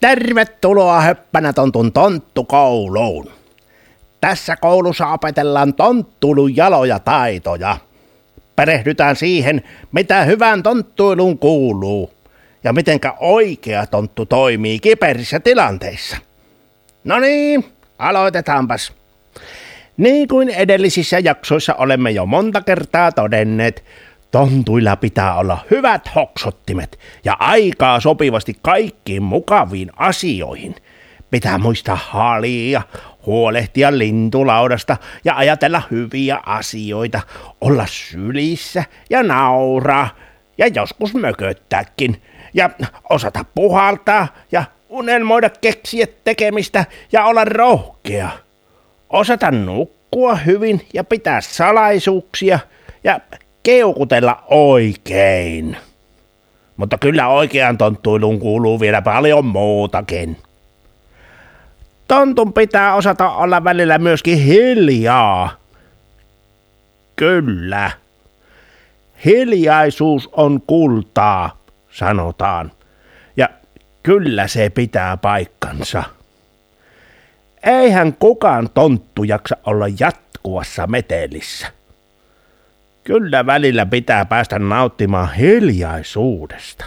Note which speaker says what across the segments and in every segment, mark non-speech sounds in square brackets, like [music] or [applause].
Speaker 1: Tervetuloa Höppänä tontun tonttukouluun. Tässä koulussa opetellaan tonttulun jaloja taitoja. Perehdytään siihen, mitä hyvän tonttuiluun kuuluu ja mitenkä oikea tonttu toimii kiperissä tilanteissa. No niin, aloitetaanpas. Niin kuin edellisissä jaksoissa olemme jo monta kertaa todenneet, tontuilla pitää olla hyvät hoksottimet ja aikaa sopivasti kaikkiin mukaviin asioihin. Pitää muistaa halia, huolehtia lintulaudasta ja ajatella hyviä asioita, olla sylissä ja nauraa ja joskus mököttääkin ja osata puhaltaa ja unelmoida keksiä tekemistä ja olla rohkea. Osata nukkua hyvin ja pitää salaisuuksia ja keukutella oikein. Mutta kyllä oikean tonttuiluun kuuluu vielä paljon muutakin. Tontun pitää osata olla välillä myöskin hiljaa. Kyllä. Hiljaisuus on kultaa, sanotaan. Ja kyllä se pitää paikkansa. Eihän kukaan tonttu jaksa olla jatkuvassa metelissä. Kyllä välillä pitää päästä nauttimaan hiljaisuudesta.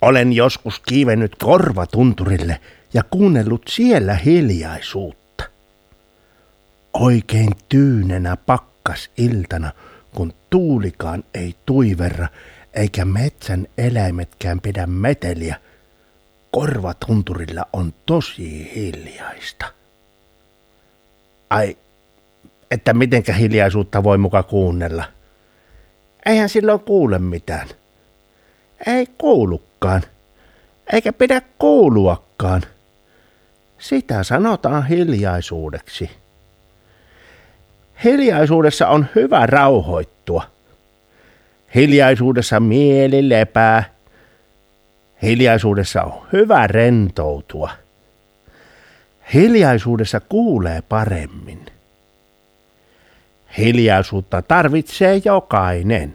Speaker 1: Olen joskus kiivennyt korvatunturille ja kuunnellut siellä hiljaisuutta. Oikein tyynenä pakkas iltana, kun tuulikaan ei tuiverra eikä metsän eläimetkään pidä meteliä, korvatunturilla on tosi hiljaista. Ai, että mitenkä hiljaisuutta voi muka kuunnella. Eihän silloin kuule mitään. Ei kuulukaan, eikä pidä kuuluakaan. Sitä sanotaan hiljaisuudeksi. Hiljaisuudessa on hyvä rauhoittua. Hiljaisuudessa mieli lepää. Hiljaisuudessa on hyvä rentoutua. Hiljaisuudessa kuulee paremmin. Hiljaisuutta tarvitsee jokainen.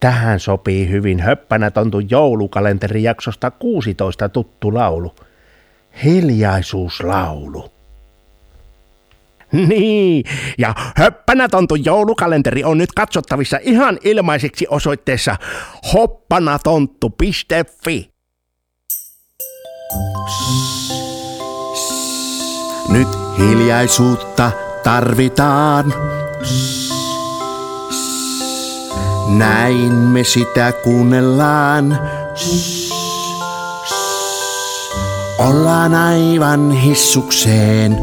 Speaker 1: Tähän sopii hyvin höppänä tontun joulukalenterijaksosta 16 tuttu laulu. Hiljaisuuslaulu. [laughs] Niin, ja höppänä tontu joulukalenteri on nyt katsottavissa ihan ilmaiseksi osoitteessa hoppanatonttu.fi.
Speaker 2: Nyt hiljaisuutta tarvitaan. Näin me sitä kuunnellaan. Ollaan aivan hissukseen.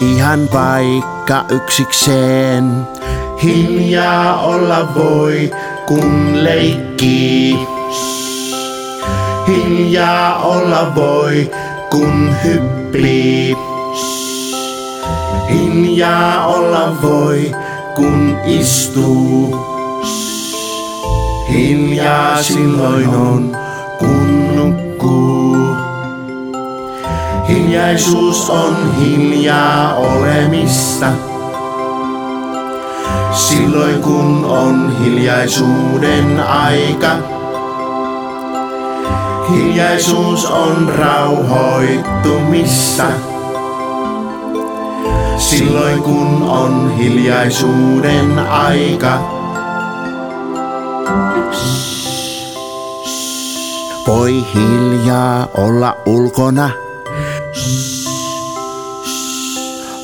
Speaker 2: Ihan vaikka yksikseen. Hiljaa olla voi, kun leikkii. Hiljaa olla voi, kun hyppii. Hiljaa olla voi, kun istuu. Hiljaa silloin on, kun nukkuu. Hiljaisuus on hiljaa olemista. Silloin kun on hiljaisuuden aika. Hiljaisuus on rauhoittumista. Silloin kun on hiljaisuuden aika. Voi hiljaa olla ulkona.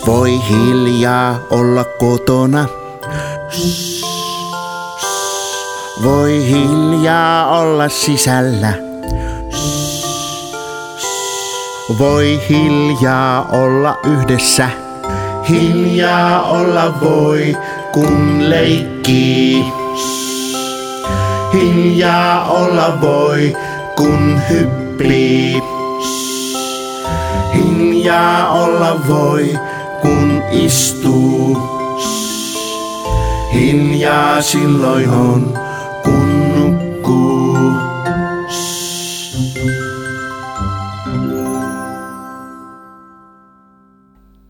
Speaker 2: Voi hiljaa olla kotona. Voi hiljaa olla sisällä. Voi hiljaa olla yhdessä. Hiljaa olla voi, kun leikkii. Hiljaa olla voi, kun hyppii. Hiljaa olla voi, kun istuu. Hiljaa silloin on,